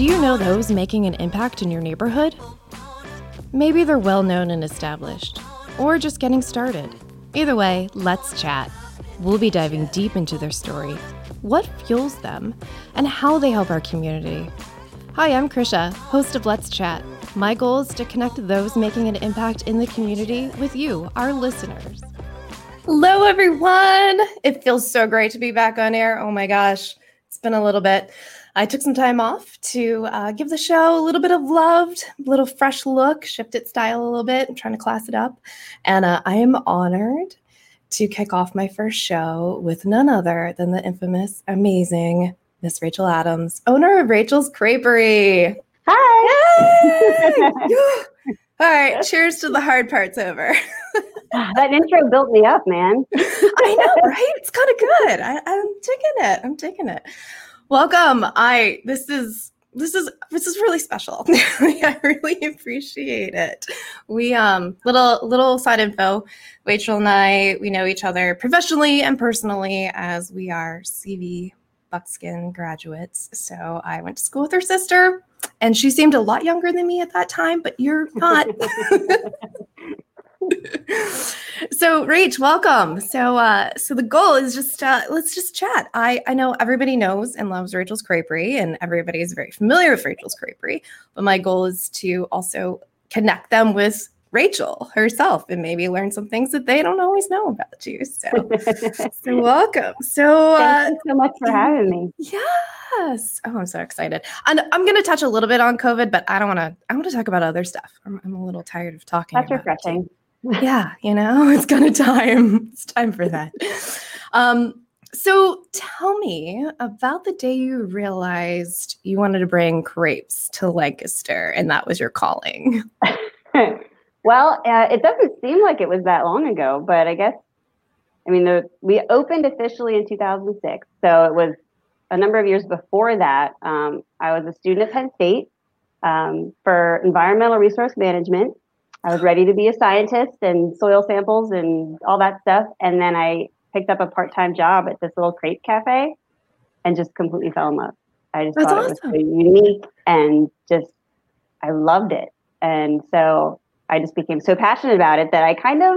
Do you know those making an impact in your neighborhood? Maybe they're well known and established, or just getting started. Either way, let's chat. We'll be diving deep into their story, what fuels them, and how they help our community. Hi, I'm Krisha, host of Let's Chat. My goal is to connect those making an impact in the community with you, our listeners. Hello, everyone. It feels so great to be back on air. Oh my gosh, it's been a little bit. I took some time off to uh, give the show a little bit of love, a little fresh look, shift its style a little bit. I'm trying to class it up. And uh, I am honored to kick off my first show with none other than the infamous, amazing Miss Rachel Adams, owner of Rachel's Creperie. Hi. All right, cheers to the hard parts over. that intro built me up, man. I know, right? It's kind of good. I, I'm digging it. I'm digging it. Welcome. I this is this is this is really special. I really appreciate it. We um little little side info. Rachel and I we know each other professionally and personally as we are CV Buckskin graduates. So I went to school with her sister, and she seemed a lot younger than me at that time. But you're not. so Rach, welcome. So uh so the goal is just uh let's just chat. I I know everybody knows and loves Rachel's Creperie and everybody is very familiar with Rachel's Creperie, but my goal is to also connect them with Rachel herself and maybe learn some things that they don't always know about you. So, so welcome. So, uh, thank you so much for having me. Yes. Oh, I'm so excited. And I'm going to touch a little bit on COVID, but I don't want to. I want to talk about other stuff. I'm, I'm a little tired of talking. That's refreshing yeah, you know, it's kind of time. It's time for that. Um, so tell me about the day you realized you wanted to bring crepes to Lancaster and that was your calling. well, uh, it doesn't seem like it was that long ago, but I guess, I mean, the, we opened officially in 2006. So it was a number of years before that. Um, I was a student at Penn State um, for environmental resource management. I was ready to be a scientist and soil samples and all that stuff. And then I picked up a part time job at this little crepe cafe and just completely fell in love. I just That's thought awesome. it was so unique and just, I loved it. And so I just became so passionate about it that I kind of,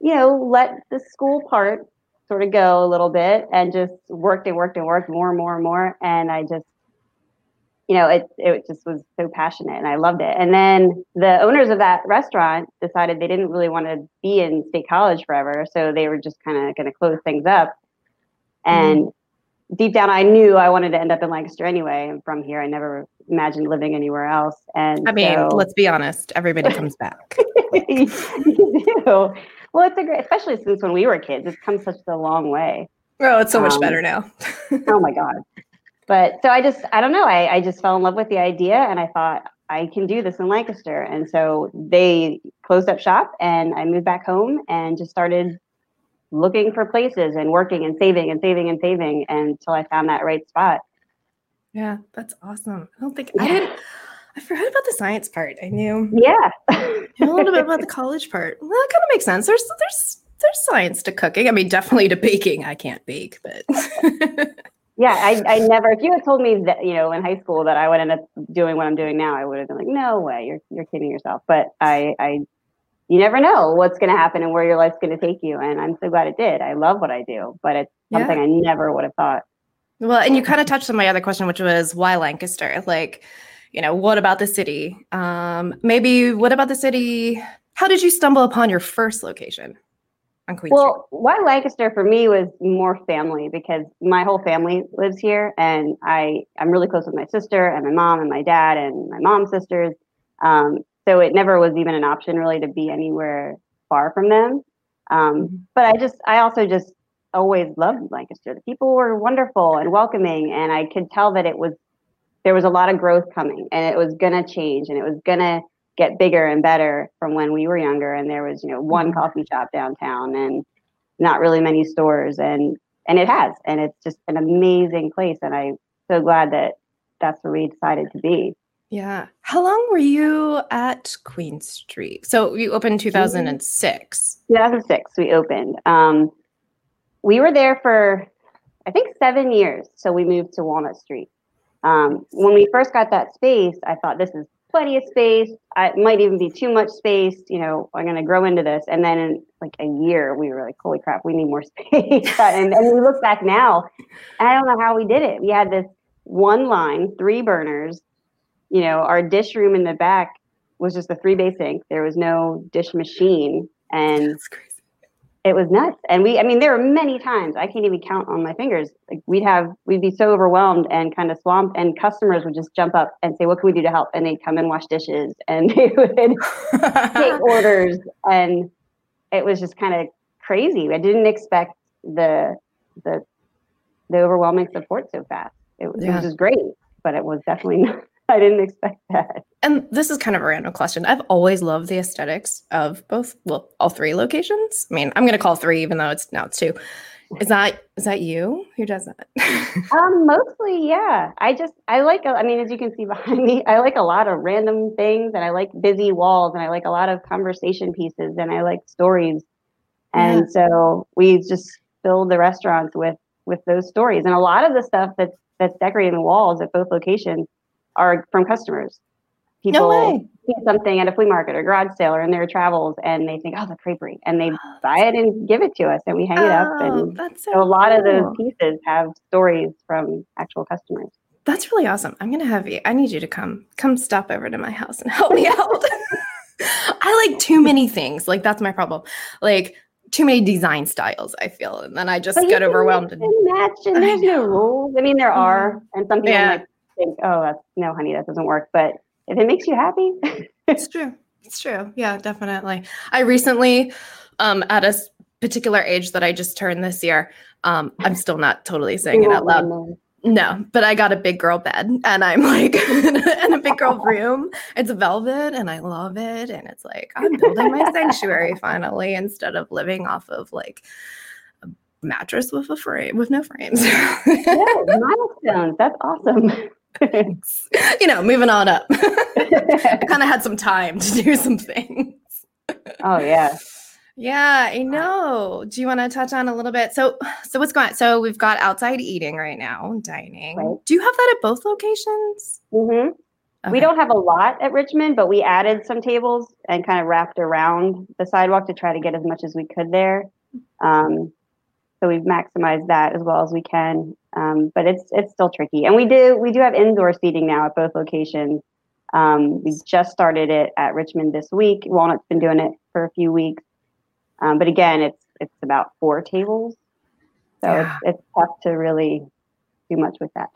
you know, let the school part sort of go a little bit and just worked and worked and worked more and more and more. And I just you know, it it just was so passionate and I loved it. And then the owners of that restaurant decided they didn't really want to be in State College forever, so they were just kind of going to close things up. And mm-hmm. deep down, I knew I wanted to end up in Lancaster anyway. I'm from here. I never imagined living anywhere else. And I mean, so... let's be honest, everybody comes back. you do. Well, it's a great, especially since when we were kids, it's come such a long way. Oh, it's so much um, better now. oh my God but so I just, I don't know. I, I just fell in love with the idea and I thought I can do this in Lancaster. And so they closed up shop and I moved back home and just started looking for places and working and saving and saving and saving until I found that right spot. Yeah, that's awesome. I don't think yeah. I didn't. I forgot about the science part. I knew. Yeah. a little bit about the college part. Well, that kind of makes sense. There's there's there's science to cooking. I mean, definitely to baking. I can't bake, but yeah, I, I never. If you had told me that, you know, in high school that I would end up doing what I'm doing now, I would have been like, no way, you're you're kidding yourself. But I, I, you never know what's going to happen and where your life's going to take you. And I'm so glad it did. I love what I do, but it's something yeah. I never would have thought. Well, and you kind of touched on my other question, which was why Lancaster? Like, you know, what about the city? Um, maybe what about the city? How did you stumble upon your first location? On Queen well, Street? why Lancaster for me was more family because my whole family lives here, and I I'm really close with my sister and my mom and my dad and my mom's sisters. Um, so it never was even an option really to be anywhere far from them. Um, mm-hmm. But I just I also just always loved Lancaster. The people were wonderful and welcoming, and I could tell that it was there was a lot of growth coming, and it was gonna change, and it was gonna get bigger and better from when we were younger. And there was you know one mm-hmm. coffee shop downtown and not really many stores. And and it has. And it's just an amazing place. And i'm so glad that that's where we decided to be. Yeah. How long were you at queen street? So you opened 2006 2006 we opened. Um, we were there for i think seven years. So we moved to walnut street. Um, when we first got that space, I thought this is plenty of space. I, it might even be too much space. You know, I'm going to grow into this. And then in like a year, we were like, holy crap, we need more space. and, and we look back now, I don't know how we did it. We had this one line, three burners. You know, our dish room in the back was just a three bay sink. There was no dish machine. And it was nuts. And we, I mean, there were many times I can't even count on my fingers. Like we'd have, we'd be so overwhelmed and kind of swamped, and customers would just jump up and say, "What can we do to help?" And they'd come and wash dishes, and they would take orders, and it was just kind of crazy. I didn't expect the the the overwhelming support so fast. It, yeah. it was just great, but it was definitely not I didn't expect that. And this is kind of a random question. I've always loved the aesthetics of both, well, all three locations. I mean, I'm going to call three, even though it's now it's two. Is that is that you? Who does that? um, mostly, yeah. I just I like. I mean, as you can see behind me, I like a lot of random things, and I like busy walls, and I like a lot of conversation pieces, and I like stories. And yeah. so we just filled the restaurants with with those stories, and a lot of the stuff that's that's decorating the walls at both locations are from customers. People no see something at a flea market or garage sale or in their travels and they think, oh, the creperie. And they oh, buy it and give it to us and we hang oh, it up. Oh, and that's so, so a lot cool. of those pieces have stories from actual customers. That's really awesome. I'm gonna have you. I need you to come come stop over to my house and help me out. I like too many things. Like that's my problem. Like too many design styles. I feel, and then I just but get overwhelmed. And match, and there's no rules. I mean, there are, and some people yeah. like think, oh, that's no, honey, that doesn't work. But if it makes you happy, it's true. It's true. Yeah, definitely. I recently, um, at a particular age that I just turned this year, um, I'm still not totally saying it out loud. No, but I got a big girl bed and I'm like in a big girl room. It's velvet and I love it. And it's like I'm building my sanctuary finally instead of living off of like a mattress with a frame with no frames. yeah, milestones. That's awesome. You know, moving on up. I kind of had some time to do some things. Oh yeah. Yeah, I know. Do you want to touch on a little bit? So, so what's going on? So we've got outside eating right now, dining. Right. Do you have that at both locations? Mm-hmm. Okay. We don't have a lot at Richmond, but we added some tables and kind of wrapped around the sidewalk to try to get as much as we could there. Um, so we've maximized that as well as we can. Um, but it's it's still tricky. And we do we do have indoor seating now at both locations. Um, we just started it at Richmond this week. Walnut's been doing it for a few weeks. Um, but again, it's it's about four tables, so yeah. it's, it's tough to really do much with that.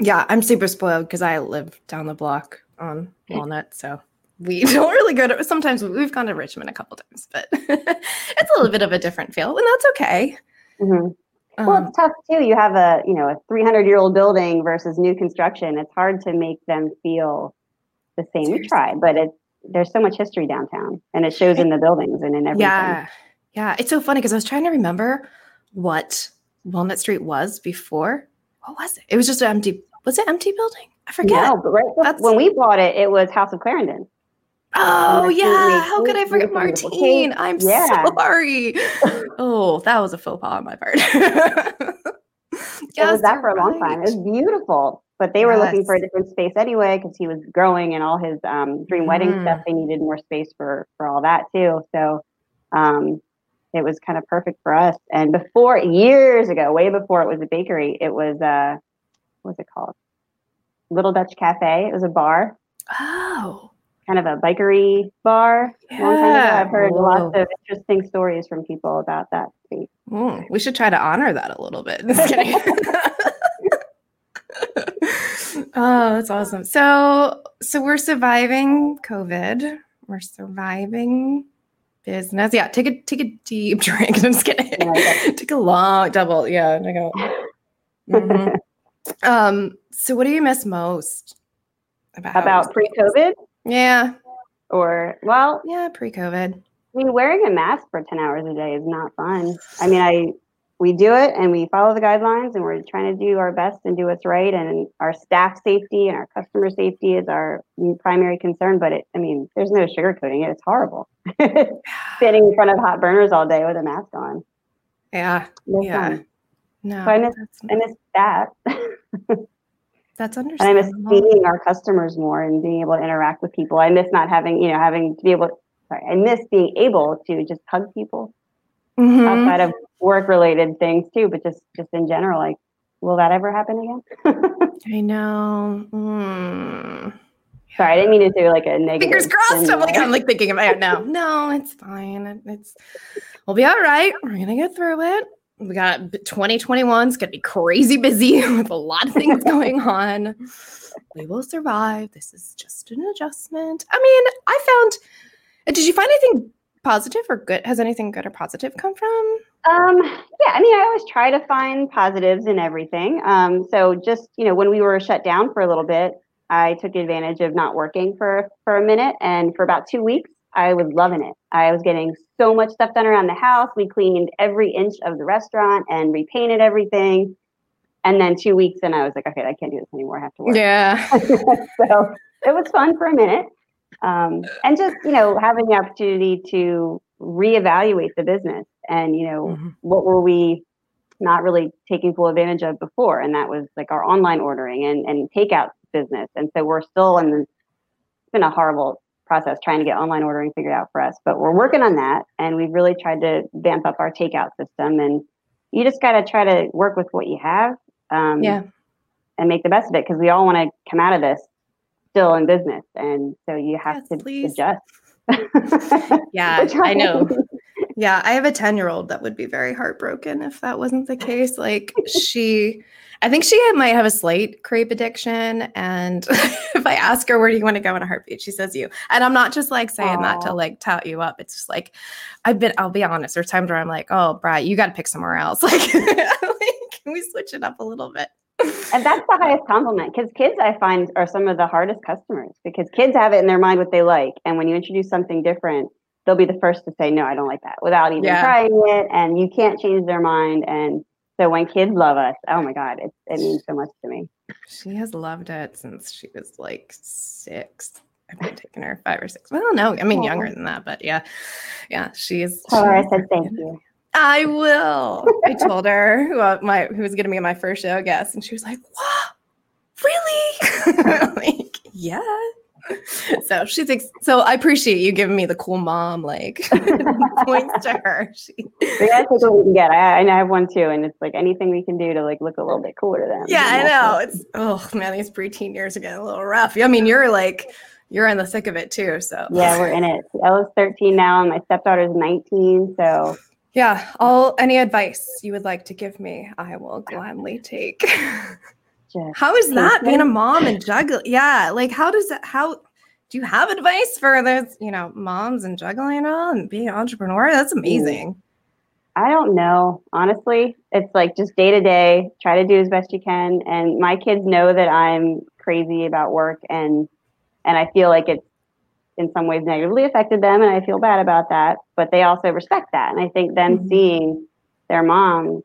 Yeah, I'm super spoiled because I live down the block on Walnut, so we don't really go to. Sometimes we've gone to Richmond a couple times, but it's a little bit of a different feel, and that's okay. Mm-hmm. Um, well, it's tough too. You have a you know a 300 year old building versus new construction. It's hard to make them feel the same. We try, but it's there's so much history downtown, and it shows in the buildings and in everything. Yeah, yeah. It's so funny because I was trying to remember what Walnut Street was before. What was it? It was just an empty. Was it empty building? I forget. No, but right when we bought it, it was House of Clarendon. Oh yeah, how could I forget Martine? I'm yeah. sorry. oh, that was a faux pas on my part. yes, it was that for a long time. It was beautiful, but they were looking for a different space anyway because he was growing and all his um, dream wedding mm. stuff. They needed more space for for all that too. So um, it was kind of perfect for us. And before years ago, way before it was a bakery, it was uh, what was it called? Little Dutch Cafe. It was a bar. Oh kind of a bikery bar. Yeah. I've heard Whoa. lots of interesting stories from people about that. Mm, we should try to honor that a little bit. Oh, that's awesome. So, so we're surviving COVID. We're surviving business. Yeah, take a take a deep drink. I'm just kidding. Yeah, take a long double. Yeah. Mm-hmm. um. So, what do you miss most about about pre-COVID? Yeah. Or, well, yeah, pre COVID. I mean, wearing a mask for 10 hours a day is not fun. I mean, I, we do it and we follow the guidelines and we're trying to do our best and do what's right. And our staff safety and our customer safety is our primary concern. But it, I mean, there's no sugarcoating it. It's horrible. Sitting in front of hot burners all day with a mask on. Yeah. No yeah. Fun. No. So I miss, I miss that. That's understandable. and I miss seeing our customers more and being able to interact with people. I miss not having, you know, having to be able. Sorry, I miss being able to just hug people Mhm. outside of work related things too, but just just in general, like, will that ever happen again? I know. Mm. Sorry, I didn't mean to do like a negative. Fingers crossed. I'm like. I'm like thinking about it now. No, it's fine. It's we'll be all right. We're gonna get through it. We got 2021 is gonna be crazy busy with a lot of things going on. We will survive. This is just an adjustment. I mean, I found. uh, Did you find anything positive or good? Has anything good or positive come from? Um, yeah, I mean, I always try to find positives in everything. Um, so just, you know, when we were shut down for a little bit, I took advantage of not working for for a minute and for about 2 weeks, I was loving it. I was getting so much stuff done around the house. We cleaned every inch of the restaurant and repainted everything. And then 2 weeks and I was like, okay, I can't do this anymore. I have to work. Yeah. so it was fun for a minute. Um, and just, you know, having the opportunity to reevaluate the business and, you know, Mhm. what were we not really taking full advantage of before? And that was like our online ordering and, and takeout business. And so we're still in the, it's been a horrible process trying to get online ordering figured out for us, but we're working on that. And we've really tried to vamp up our takeout system. And you just got to try to work with what you have. Um, Yeah. and make the best of it because we all want to come out of this still in business and so you have Yes, to please. adjust Yeah, I know. Yeah, I have a 10 year old that would be very heartbroken if that wasn't the case. Like, she, I think she might have a slight crepe addiction. And if I ask her, where do you want to go in a heartbeat? She says you. And I'm not just like saying that to like tout you up. It's just like, I've been, I'll be honest, there's times where I'm like, oh, Brad, you got to pick somewhere else. Like, like, can we switch it up a little bit? and that's the highest compliment because kids i find are some of the hardest customers because kids have it in their mind what they like and when you introduce something different they'll be the first to say no i don't like that without even Yeah. trying it and you can't change their mind and so when kids love us oh my god it, it means so much to me She has loved it since she was like six. I've been taking her five or six. Well, no, I mean Aw. younger than that, but yeah, yeah, she's. tell her i said thank you I will. I told her who uh, my who was going to be my first show guest, and she was like, "What? Really?" like, yeah. So she's ex- so I appreciate you giving me the cool mom like points to her. She, we gotta take what we can get I, I have one too and it's like anything we can do to like look a little bit cooler than yeah, I know. It's oh man, these preteen years are getting a little rough. I mean, you're like you're in the thick of it too. So Yeah, we're in it. Ella's 13 now, and my stepdaughter's 19. So yeah. All any advice you would like to give me, I will gladly take. How is that being a mom and juggle? Yeah, like how does that? How do you have advice for those, you know, moms and juggling and all and being an entrepreneur? That's amazing. I don't know. Honestly, it's like just day to day, try to do as best you can. And my kids know that I'm crazy about work, and and I feel like it's in some ways negatively affected them, and I feel bad about that. But they also respect that, and I think them Mhm. seeing their mom,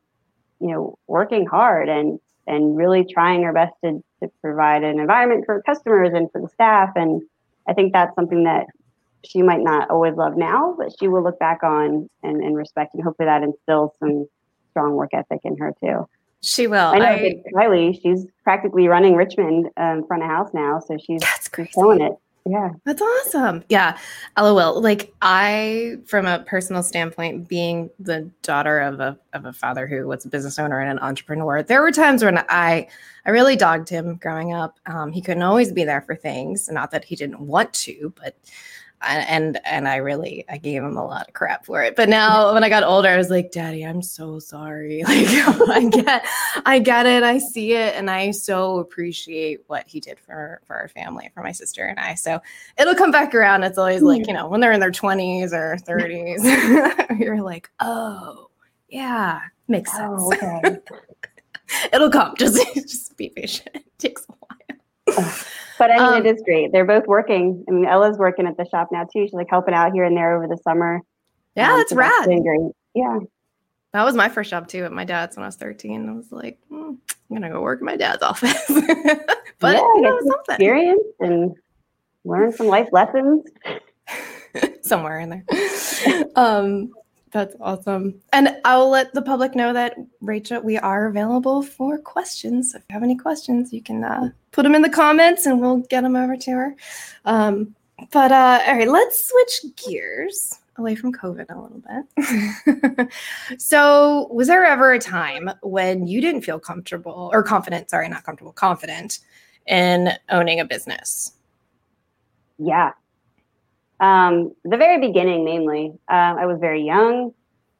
you know, working hard and and really trying her best to, to provide an environment for customers and for the staff, and I think that's something that she might not always love now, but she will look back on and, and respect, and hopefully that instills some strong work ethic in her too. She will. I know I, Kylie, she's practically running Richmond um, front of house now, so she's, that's she's killing it. Yeah, That's awesome. Yeah. LOL. Like I, from a personal standpoint, being the daughter of a of a father who was a business owner and an entrepreneur, there were times when I I really dogged him growing up. Um, he couldn't always be there for things. Not that he didn't want to, but and and I really I gave him a lot of crap for it. But now when I got older, I was like, Daddy, I'm so sorry. Like I get I get it, I see it, and I so appreciate what he did for for our family, for my sister and I. So it'll come back around. It's always like, you know, when they're in their 20s or 30s, you're like, oh yeah, makes oh, sense. Oh, okay. it'll come. Just just be patient. It takes a while. but I mean, Um, it is great. They're both working. I mean, Ella's working at the shop now too. She's like helping out here and there over the summer. Yeah, Um, that's so rad. been great. Yeah, That was my first job too at my dad's when I was 13. I was like, hmm, I'm gonna go work in my dad's office. but Yeah, you know, something experience and learn some life lessons. somewhere in there. Um, That's awesome. And I'll let the public know that Rachel, we are available for questions. If you have any questions, you can uh, put them in the comments and we'll get them over to her. Um, but uh, all right, let's switch gears away from COVID a little bit. so, was there ever a time when you didn't feel comfortable or confident? Sorry, not comfortable, confident in owning a business? Yeah. Um, the very beginning, mainly, uh, I was very young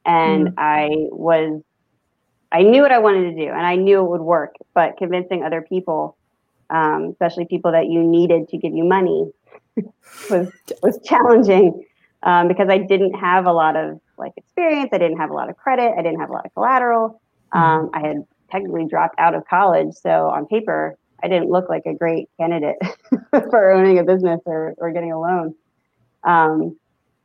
and mm. I was, I knew what I wanted to do and I knew it would work, but convincing other people, um, especially people that you needed to give you money, was was challenging um, because I didn't have a lot of like experience. I didn't have a lot of credit. I didn't have a lot of collateral. Mm-hmm. Um, I had technically dropped out of college, so on paper, I didn't look like a great candidate for owning a business or, or getting a loan. Um,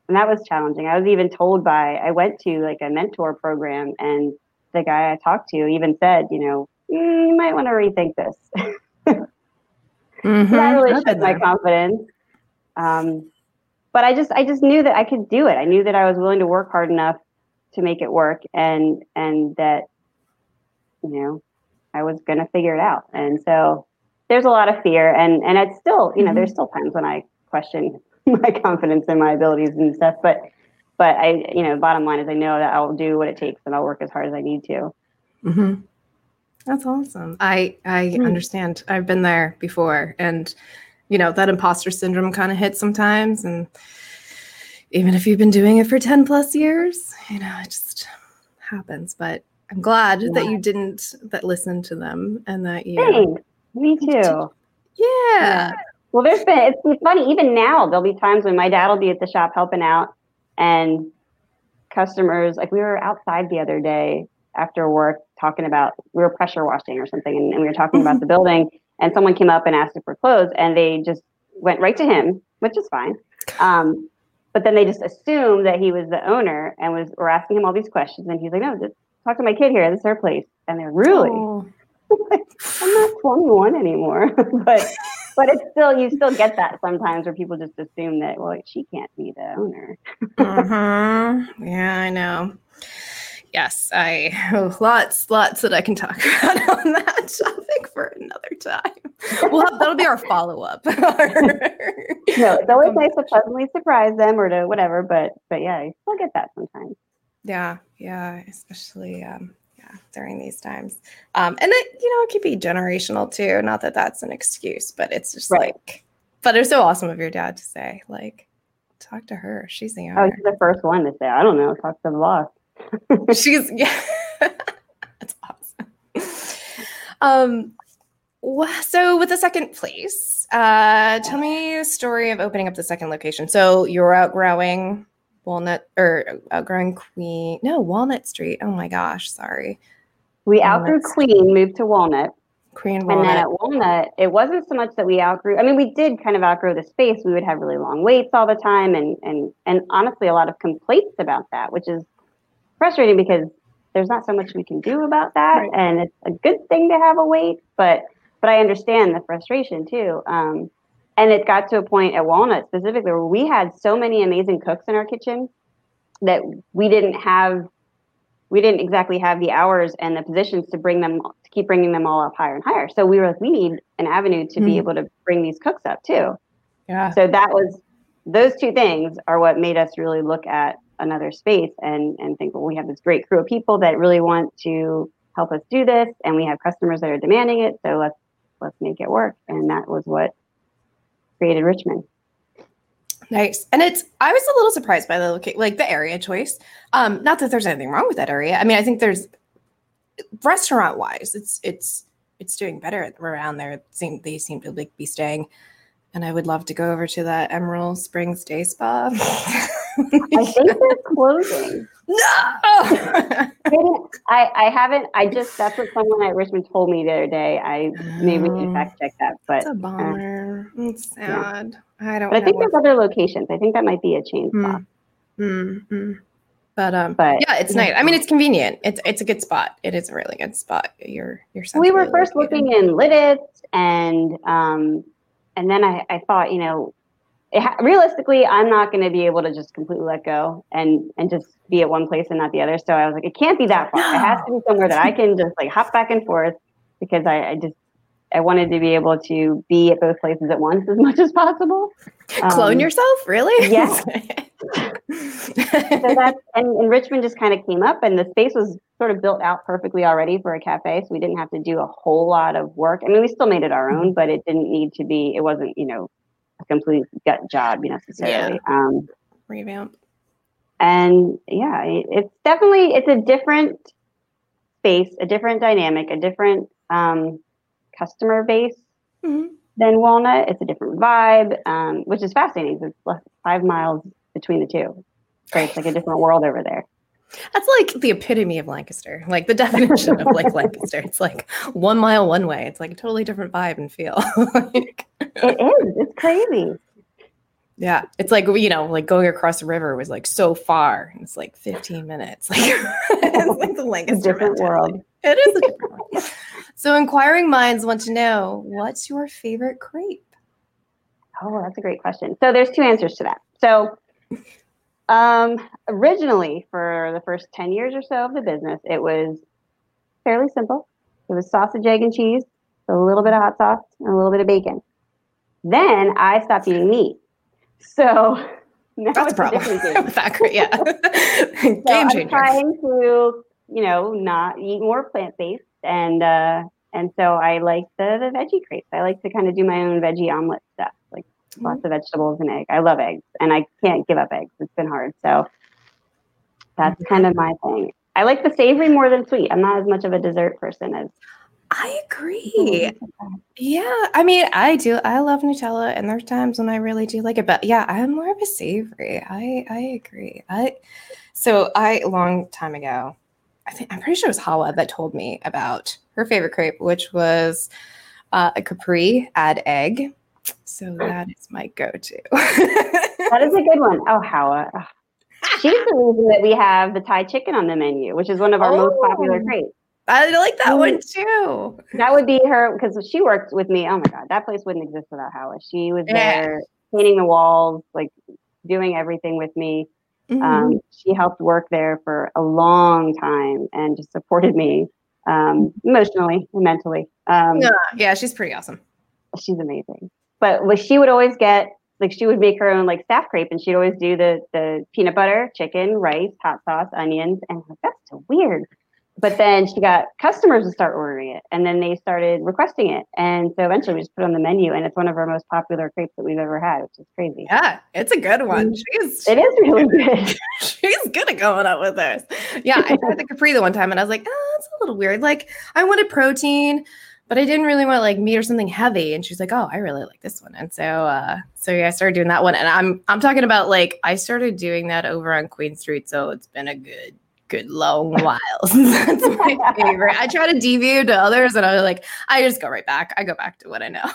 and that was challenging. I was even told by, I went to like a mentor program, and the guy I talked to even said, you know, mm, you might want to rethink this. mm-hmm. That really shook my confidence. Um, but I just, I just knew that I could do it. I knew that I was willing to work hard enough to make it work, and and that, you know, I was going to figure it out. And so there's a lot of fear and, and it's still, you know, mm-hmm. there's still times when I question my confidence in my abilities and stuff, but, but I, you know, bottom line is I know that I'll do what it takes and I'll work as hard as I need to. Mm-hmm. That's awesome. I, I mm-hmm. understand. I've been there before and, you know, that imposter syndrome kind of hits sometimes. And even if you've been doing it for 10 plus years, you know, it just happens, but I'm glad yeah. that you didn't that listened to them and that you. Thanks. Me too. Yeah. yeah. Well, there's been it's, it's funny even now. There'll be times when my dad will be at the shop helping out, and customers like we were outside the other day after work talking about we were pressure washing or something, and, and we were talking about the building, and someone came up and asked if we're closed, and they just went right to him, which is fine. Um, but then they just assumed that he was the owner and was were asking him all these questions, and he's like, "No, just talk to my kid here. This is her place. And they're really, oh. I'm not 21 anymore. but but it's still you still get that sometimes where people just assume that well she can't be the owner. mm-hmm. Yeah, I know. Yes, I oh, lots lots that I can talk about on that topic for another time. Well, that'll be our follow up. no, it's always nice to pleasantly surprise them or to whatever, but but yeah, I still get that sometimes. Yeah, yeah, especially um, yeah during these times. Um, and it you know it could be generational too. Not that that's an excuse, but it's just right. like. But it's so awesome of your dad to say like, talk to her. She's the owner. Oh, she's the first one to say. I don't know. Talk to the boss. she's yeah. that's awesome. Um. So with the second place, uh, tell me a story of opening up the second location. So you're outgrowing Walnut or outgrowing Queen. No, Walnut Street. Oh my gosh, sorry. We outgrew Queen, moved to Walnut. Queen Walnut. And then at Walnut, it wasn't so much that we outgrew. I mean, we did kind of outgrow the space. We would have really long waits all the time, and and and honestly, a lot of complaints about that, which is frustrating because there's not so much we can do about that, right. and it's a good thing to have a wait. But but I understand the frustration too. Um, and it got to a point at Walnut specifically where we had so many amazing cooks in our kitchen that we didn't have we didn't exactly have the hours and the positions to bring them to keep bringing them all up higher and higher. So we were like, we need an avenue to mm. be hmm. able to bring these cooks up too. Yeah. So that was those two things are what made us really look at another space and and think, well, we have this great crew of people that really want to help us do this, and we have customers that are demanding it. So let's let's make it work. And that was what created Richmond. Nice. And it's I was a little surprised by the location, like the area choice. Um, not that there's anything wrong with that area. I mean, I think there's restaurant wise, it's it's it's doing better around there. Seem they seem to like be staying. And I would love to go over to that Emerald Springs Day Spa. I think they're closing. No, I, I haven't. I just that's what someone at Richmond told me the other day. I maybe can fact check that, but it's a bummer. Uh, it's sad. Yeah. I don't. But I think there's other locations. I think that might be a chain hmm. spot. Mm-hmm. But um, but yeah, it's nice. I mean, it's convenient. It's it's a good spot. It is a really good spot. You're you're. We were first located. looking in Lititz, and um, and then I I thought you know ha- realistically, I'm not going to be able to just completely let go and and just be at one place and not the other. So I was like, it can't be that far. It has to be somewhere that I can just like hop back and forth because I, I just I wanted to be able to be at both places at once as much as possible. Clone um, yourself, really? Yeah. so that's and, and Richmond just kind of came up, and the space was sort of built out perfectly already for a cafe, so we didn't have to do a whole lot of work. I mean, we still made it our own, but it didn't need to be. It wasn't, you know, complete gut job necessarily. Yeah. Um, Revamp. And yeah, it, it's definitely it's a different space, a different dynamic, a different um, customer base mm-hmm. than Walnut. It's a different vibe, um, which is fascinating. It's less five miles between the two. Right, it's like a different world over there. That's like the epitome of Lancaster, like the definition of like Lancaster. It's like one mile one way. It's like a totally different vibe and feel. like, it is. It's crazy. Yeah, it's like you know, like going across the river was like so far. It's like 15 minutes. Like it's like the Lancaster. different world. It is a different one. So, inquiring minds want to know what's your favorite crepe? Oh, that's a great question. So, there's two answers to that. So, um, originally, for the first 10 years or so of the business, it was fairly simple. It was sausage, egg, and cheese, a little bit of hot sauce, and a little bit of bacon. Then I stopped eating meat. So now That's a problem. that, yeah. Game so changer. I'm trying to, you know, not eat more plant based, and uh, and so I like the the veggie crepes. I like to kind of do my own veggie omelet stuff, like mm-hmm. lots of vegetables and egg. I love eggs, and I can't give up eggs. It's been hard, so that's mm-hmm. kind of my thing. I like the savory more than sweet. I'm not as much of a dessert person as I agree. Yeah, I mean, I do. I love Nutella, and there's times when I really do like it. But yeah, I'm more of a savory. I I agree. I so I long time ago, I think I'm pretty sure it was Hawa that told me about her favorite crepe, which was uh, a Capri add egg. So that is my go-to. that is a good one. Oh, Hawa. She's the reason that we have the Thai chicken on the menu, which is one of our oh. most popular oh. crepes. I like that one too. That would be her because she worked with me. Oh my god, that place wouldn't exist without Hawa. She was yeah. there painting the walls, like doing everything with me. Mm-hmm. Um, she helped work there for a long time and just supported me um, emotionally and mentally. Um, yeah, yeah, she's pretty awesome. She's amazing. But she would always get like she would make her own like staff crepe, and she'd always do the the peanut butter, chicken, rice, hot sauce, onions, and like, that's so weird. But then she got customers to start ordering it and then they started requesting it. And so eventually we just put it on the menu and it's one of our most popular crepes that we've ever had which is crazy. Yeah it's a good one. Mm. she's it is really good. she's good at going up with this. Yeah i tried the capri the one time and i was like oh it's a little weird. Like i wanted protein but I didn't really want like meat or something heavy. And she's like, "Oh, I really like this one." And so, uh, so yeah, I started doing that one. And I'm I'm talking about like I started doing that over on Queen Street, so it's been a good good long while. That's my favorite. I try to deviate to others and I'm like, I just go right back. I go back to what I know.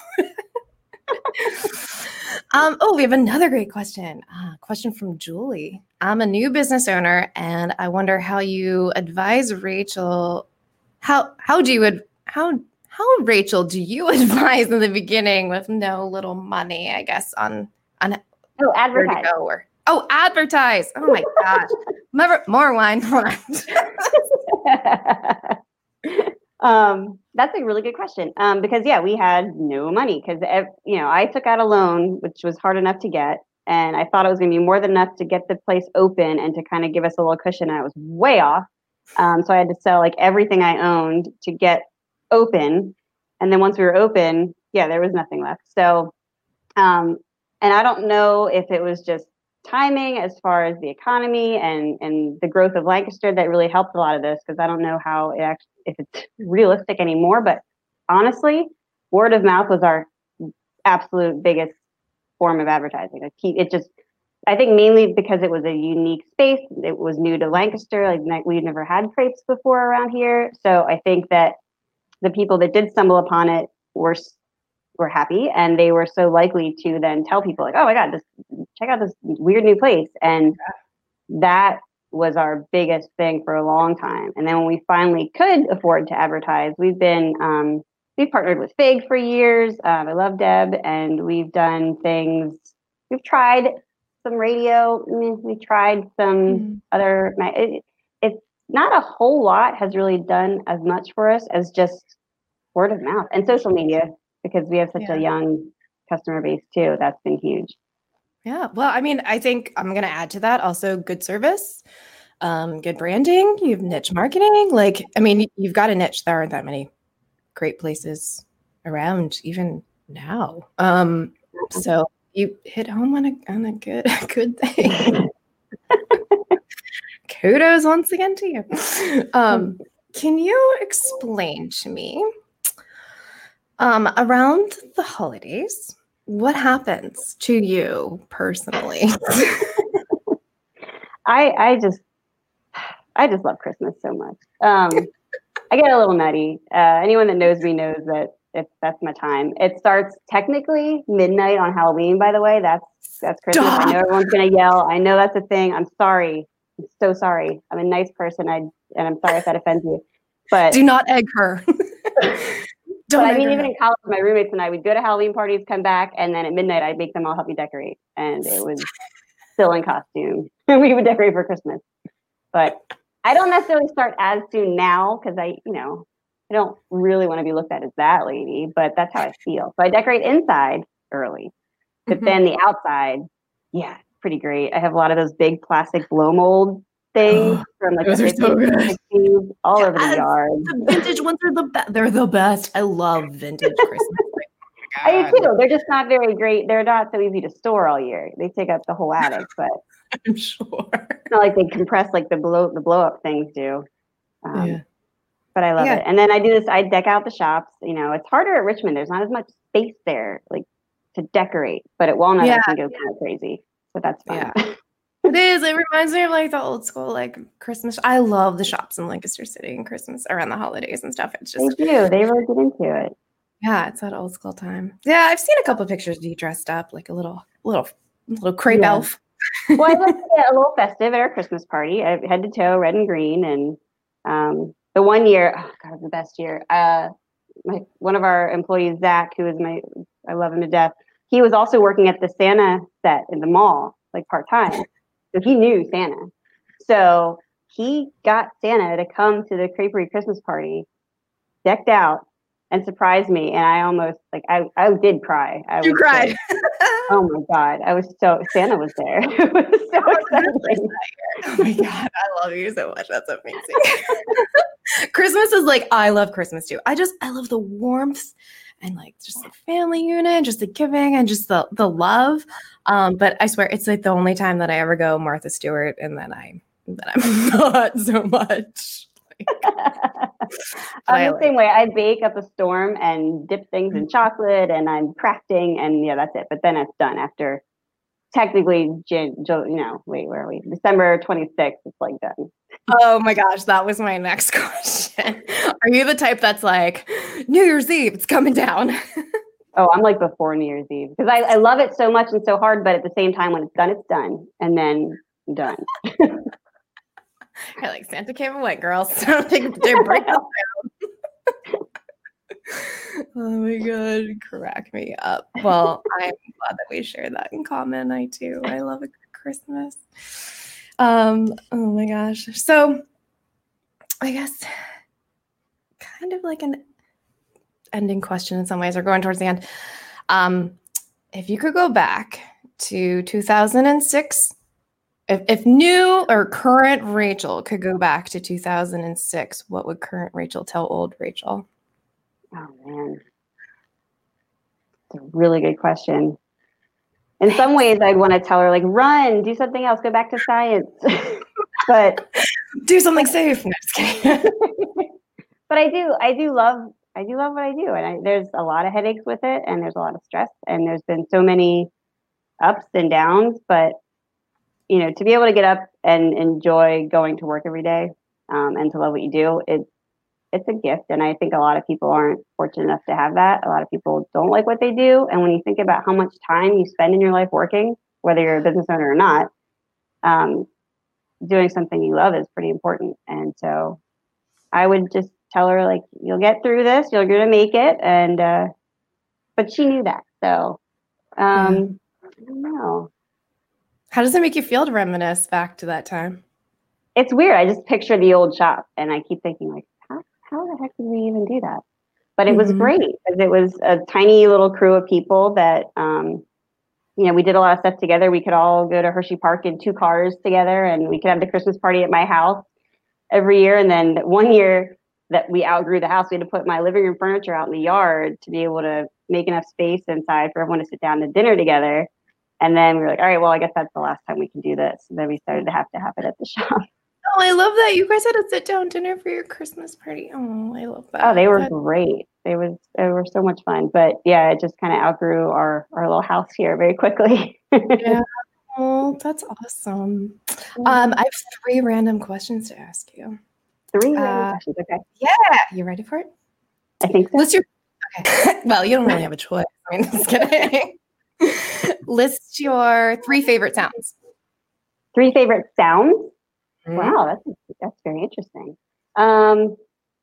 um, oh, we have another great question. Uh, question from Julie. I'm a new business owner and I wonder how you advise Rachel. How how do you ad- how how Rachel do you advise in the beginning with no little money? I guess on on oh advertise. Or, oh advertise. Oh my gosh. More, more wine, more um, that's a really good question. Um, because yeah, we had no money because you know I took out a loan, which was hard enough to get, and I thought it was going to be more than enough to get the place open and to kind of give us a little cushion. And I was way off. Um, so I had to sell like everything I owned to get open. And then once we were open, yeah, there was nothing left. So, um, and I don't know if it was just timing as far as the economy and and the growth of Lancaster that really helped a lot of this because I don't know how it actually if it's realistic anymore but honestly word of mouth was our absolute biggest form of advertising like it just I think mainly because it was a unique space it was new to Lancaster like we'd never had crepes before around here so I think that the people that did stumble upon it were were happy and they were so likely to then tell people like oh my god this check out this weird new place and that was our biggest thing for a long time and then when we finally could afford to advertise we've been um, we've partnered with fig for years um, i love deb and we've done things we've tried some radio. We tried some mm. other. It, not a whole lot has really done as much for us as just word of mouth and social media because we have such yeah. a young customer base too. That's been huge. Yeah. Well, I mean, I think I'm going to add to that also good service, um, good branding, you have niche marketing. Like, I mean, you've got a niche. There aren't that many great places around even now. Um, so you hit home on a on a good good thing. Kudos once again to you. Um, can you explain to me um, around the holidays? What happens to you personally? I I just I just love Christmas so much. Um, I get a little nutty. Uh, anyone that knows me knows that it's that's my time. It starts technically midnight on Halloween. By the way, that's that's Christmas. Stop. I know everyone's gonna yell. I know that's a thing. I'm sorry. So sorry. I'm a nice person. I and I'm sorry if that offends you. But do not egg her. but I mean, even in college, my roommates and I, we'd go to Halloween parties, come back, and then at midnight, I'd make them all help me decorate, and it was still in costume. we would decorate for Christmas, but I don't necessarily start as soon now because I, you know, I don't really want to be looked at as that lady, but that's how I feel. So I decorate inside early, but mm-hmm. then the outside, yeah, pretty great. I have a lot of those big plastic blow mold things from like those are so good. all yes. over the yard. The vintage ones are the best. They're the best. I love vintage Christmas. Oh I do too. They're just not very great. They're not so easy to store all year. They take up the whole attic, but I'm sure it's not like they compress like the blow the blow up things do. Um, yeah but I love yeah. it. And then I do this, I deck out the shops. You know, it's harder at Richmond. There's not as much space there, like to decorate, but at Walnut yeah. I can go kind of crazy. So that's fun. Yeah. it is. It reminds me of like the old school like Christmas. I love the shops in Lancaster City and Christmas around the holidays and stuff. It's just they do. They really get into it. Yeah, it's that old school time. Yeah, I've seen a couple pictures of you dressed up like a little little little crepe yeah. elf. well, I get a little festive at our Christmas party. I head to toe, red and green, and um, the one year, oh God, it was the best year. Uh, my one of our employees, Zach, who is my, I love him to death. He was also working at the Santa set in the mall, like part time. So he knew Santa. So he got Santa to come to the Creperie Christmas party, decked out, and surprised me. And I almost like I I did cry. I you cried. oh my god! I was so Santa was there. it was so exciting. Oh my god! I love you so much. That's amazing. Christmas is like I love Christmas too. I just I love the warmth and like just the family unit, just the giving and just the the love. Um, but I swear it's like the only time that I ever go Martha Stewart, and then I then I'm not so much. I'm the same way. I bake up a storm and dip things in mm-hmm. chocolate, and I'm crafting, and yeah, that's it. But then it's done after technically, you know, wait, where are we? December 26th, it's like done. Oh my gosh, that was my next question. Are you the type that's like, New Year's Eve, it's coming down? oh, I'm like before New Year's Eve because I, I love it so much and so hard, but at the same time, when it's done, it's done. And then done. I like Santa came and went, girls. So they, they break down. oh my god, crack me up. Well, I'm glad that we share that in common. I too. I love a good Christmas. Um, oh my gosh. So I guess kind of like an ending question in some ways, or going towards the end. Um, if you could go back to 2006 if, if new or current Rachel could go back to 2006, what would current Rachel tell old Rachel? Oh, man. It's a really good question. In some ways, I'd want to tell her, like, run, do something else, go back to science. but do something safe. but I do, I do love, I do love what I do. And I, there's a lot of headaches with it, and there's a lot of stress, and there's been so many ups and downs. But you know, to be able to get up and enjoy going to work every day um, and to love what you do, it it's a gift. And I think a lot of people aren't fortunate enough to have that. A lot of people don't like what they do. And when you think about how much time you spend in your life working, whether you're a business owner or not, um, doing something you love is pretty important. And so I would just tell her like, you'll get through this, you're going to make it. And, uh, but she knew that. So, um, I don't know. How does it make you feel to reminisce back to that time? It's weird. I just picture the old shop and I keep thinking like, how, the heck did we even do that? But it was Mhm. great because it was a tiny little crew of people that, um, you know, we did a lot of stuff together. We could all go to Hershey Park in two cars together and we could have the Christmas party at my house every year. And then one year that we outgrew the house, we had to put my living room furniture out in the yard to be able to make enough space inside for everyone to sit down to dinner together. And then we were like, all right, well, I guess that's the last time we can do this. And then we started to have to have it at the shop. Oh, I love that you guys had a sit down dinner for your Christmas party. Oh, I love that. Oh, they were That- great. They was they were so much fun. But yeah, it just kind of outgrew our our little house here very quickly. Yeah. Oh, that's awesome. Um, I have three random questions to ask you. Three uh, questions. Okay, Yeah, you ready for it? I think so. List your okay. well, you don't really have a choice. I mean, just kidding. List your three favorite sounds. Three favorite sounds. Mm-hmm. Wow, that's that's very interesting. Um,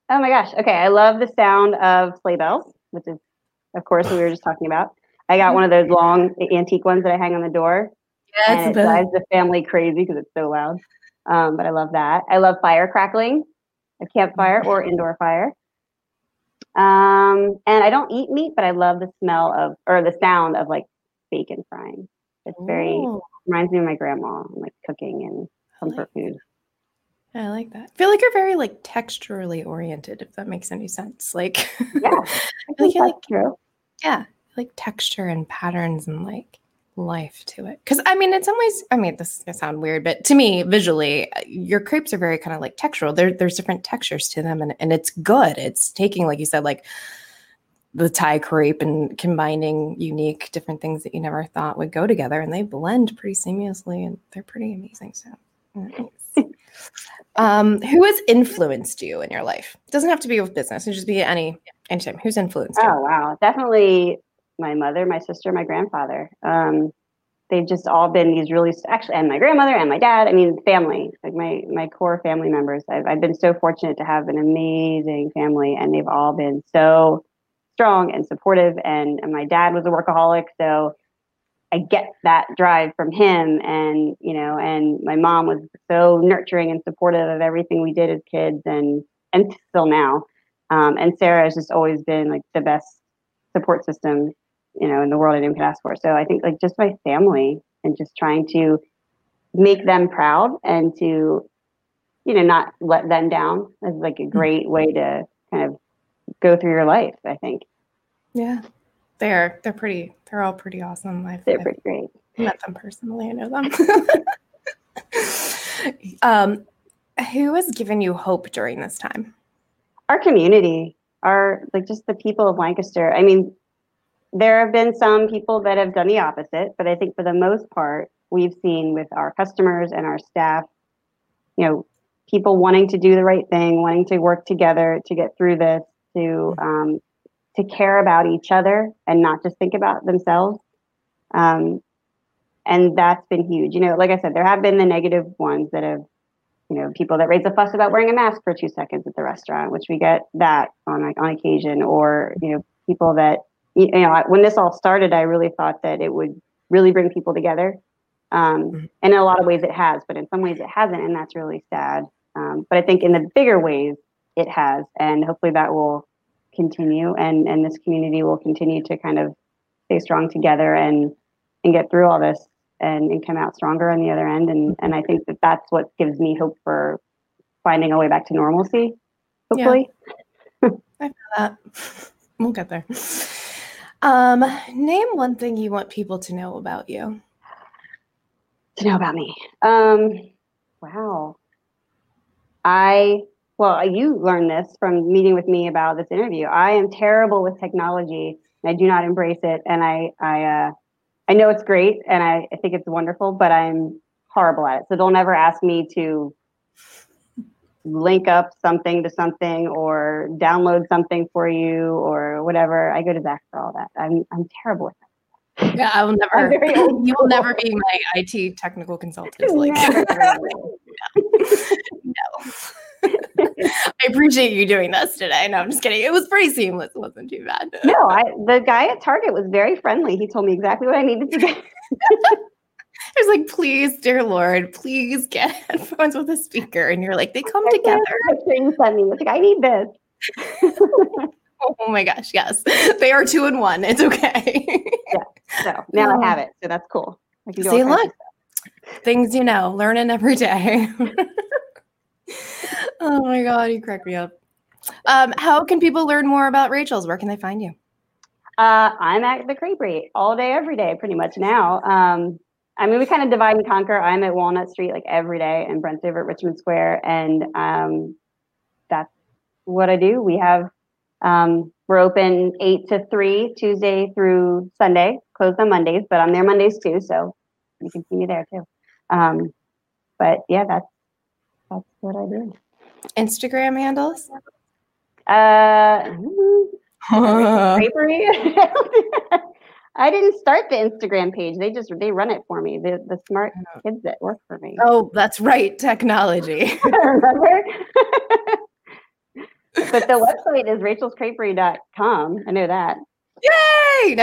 oh my gosh. Okay, I love the sound of sleigh bells, which is, of course, what we were just talking about. I got one of those long antique ones that I hang on the door, and Yes, it drives the family crazy because it's so loud. Um, but I love that. I love fire crackling, a campfire or indoor fire. Um, and I don't eat meat, but I love the smell of or the sound of like bacon frying. It's very Ooh, reminds me of my grandma, and, like cooking and like comfort food. I like that. I feel like you're very like texturally oriented, if that makes any sense. Like, Yeah, I feel like like true. yeah, like texture and patterns and like life to it. Because I mean, in some ways, I mean, this is gonna sound weird, but to me, visually, uh, your crepes are very kind of like textural. There, there's different textures to them, and and it's good. It's taking, like you said, like the Thai crepe and combining unique different things that you never thought would go together, and they blend pretty seamlessly, and they're pretty amazing. So. nice. Um, who has influenced you in your life? It doesn't have to be with business. It just be any anytime. Who's influenced you? Oh wow, definitely my mother, my sister, my grandfather. Um, they've just all been these really actually, and my grandmother and my dad. I mean, family, like my my core family members. I've I've been so fortunate to have an amazing family, and they've all been so strong and supportive. And, and my dad was a workaholic, so I get that drive from him. And you know, and my mom was so nurturing and supportive of everything we did as kids, and and still now. Um, and Sarah has just always been like the best support system, you know, in the world anyone could ask for. So I think like just my family and just trying to make them proud and to, you know, not let them down is like a great way to kind of go through your life. I think Yeah, they're they're pretty. They're all pretty awesome. I've, they're I've pretty great. met them personally. I know them. um, who has given you hope during this time? Our community, our like just the people of Lancaster. I mean, there have been some people that have done the opposite, but I think for the most part, we've seen with our customers and our staff, you know, people wanting to do the right thing, wanting to work together to get through this, to um, to care about each other and not just think about themselves. Um, and that's been huge. You know, like I said, there have been the negative ones that have, you know, people that raise a fuss about wearing a mask for two seconds at the restaurant, which we get that on like, on occasion, or you know, people that you know, when this all started, I really thought that it would really bring people together. Um, and in a lot of ways it has, but in some ways it hasn't, and that's really sad. Um, but I think in the bigger ways it has, and hopefully that will continue, and and this community will continue to kind of stay strong together and and get through all this and, and come out stronger on the other end. And and I think that that's what gives me hope for finding a way back to normalcy. hopefully Yeah. Hopefully, Uh, we'll get there. Um, name one thing you want people to know about you. to know about me. Um, wow. I well, you learned this from meeting with me about this interview. I am terrible with technology. And I do not embrace it, and I I uh, I know it's great, and I, I think it's wonderful, but I'm horrible at it. So don't ever ask me to link up something to something or download something for you or whatever. I go to Zach for all that. I'm I'm terrible with that. Yeah, I will never. You will never be my IT technical consultant. Like, no. I appreciate you doing this today. No, I'm just kidding. It was pretty seamless. It wasn't too bad. no, I the guy at Target was very friendly. He told me exactly what I needed to get. I was like, please, dear Lord, please get headphones with a speaker. And you're like, they come together. You sent me. It's like, I need this. oh my gosh, yes. They are two in one. It's okay. yeah. So now um, I have it. So that's cool. I can see, look, things you know, learning every day. oh my God, you crack me up. Um, how can people learn more about Rachel's? Where can they find you? Uh, I'm at the Creperie all day, every day, pretty much now. Um, I mean, we kind of divide and conquer. I'm at Walnut Street like every day, and Brent's over at Richmond Square, and um, that's what I do. We have um, we're open eight to three Tuesday through Sunday, closed on Mondays, but I'm there Mondays too, so you can see me there too. Um, but yeah, that's that's what I do. Instagram handles? Uh, I didn't start the Instagram page. They just they run it for me. The the smart oh. kids that work for me. Oh, that's right, technology. Remember? but the website is rachelscreperie.com. I know that. Yay!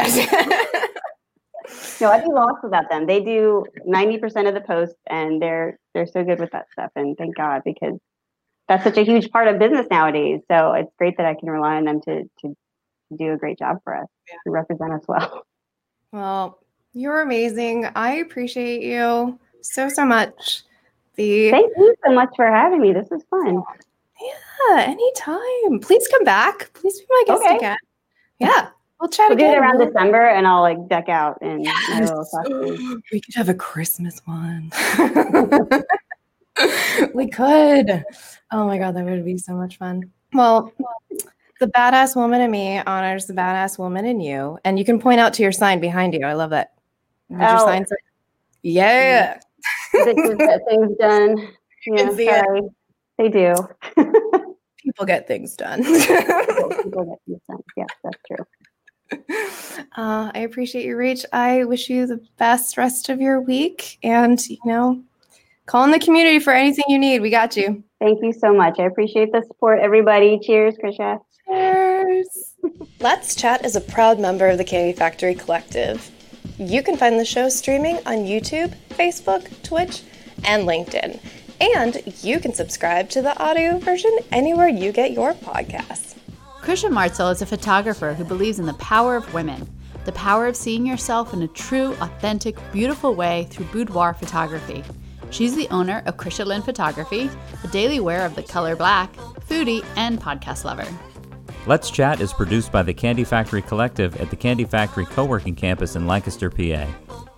No, I'd be lost without them. They do 90% of the posts and they're they're so good with that stuff. And thank God because that's such a huge part of business nowadays. So it's great that I can rely on them to to do a great job for us, yeah. to represent us well. Well, you're amazing. I appreciate you so so much. The Thank you so much for having me. This is fun. Yeah, anytime. Please come back. Please be my guest okay. again. Yeah. We'll chat we'll again. Do it around December and I'll like deck out and yes. my little costume. We could have a Christmas one. we could. Oh my god, that would be so much fun. Well, the badass woman in me honors the badass woman in you. And you can point out to your sign behind you. I love that. Did oh. your sign say? Yeah. Mm. get things done. Yeah, sorry. They do. People get things done. People get things done. Yes, that's true. Uh, I appreciate you, Rach. I wish you the best rest of your week. And, you know, call in the community for anything you need. We got you. Thank you so much. I appreciate the support, everybody. Cheers, Krisha. Cheers. Let's Chat is a proud member of the Candy Factory Collective. You can find the show streaming on YouTube, Facebook, Twitch, and LinkedIn. And you can subscribe to the audio version anywhere you get your podcasts. Krisha Martzel is a photographer who believes in the power of women, the power of seeing yourself in a true, authentic, beautiful way through boudoir photography. She's the owner of Krisha Lynn Photography, a daily wear of the color black, foodie, and podcast lover. Let's Chat is produced by the Candy Factory Collective at the Candy Factory Co-working Campus in Lancaster, PA.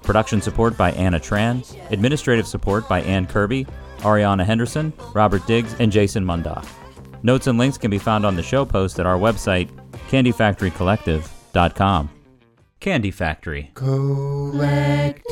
Production support by Anna Tran, administrative support by Ann Kirby, Ariana Henderson, Robert Diggs, and Jason Mundock. Notes and links can be found on the show post at our website, candyfactorycollective.com. Candy Factory. Collective.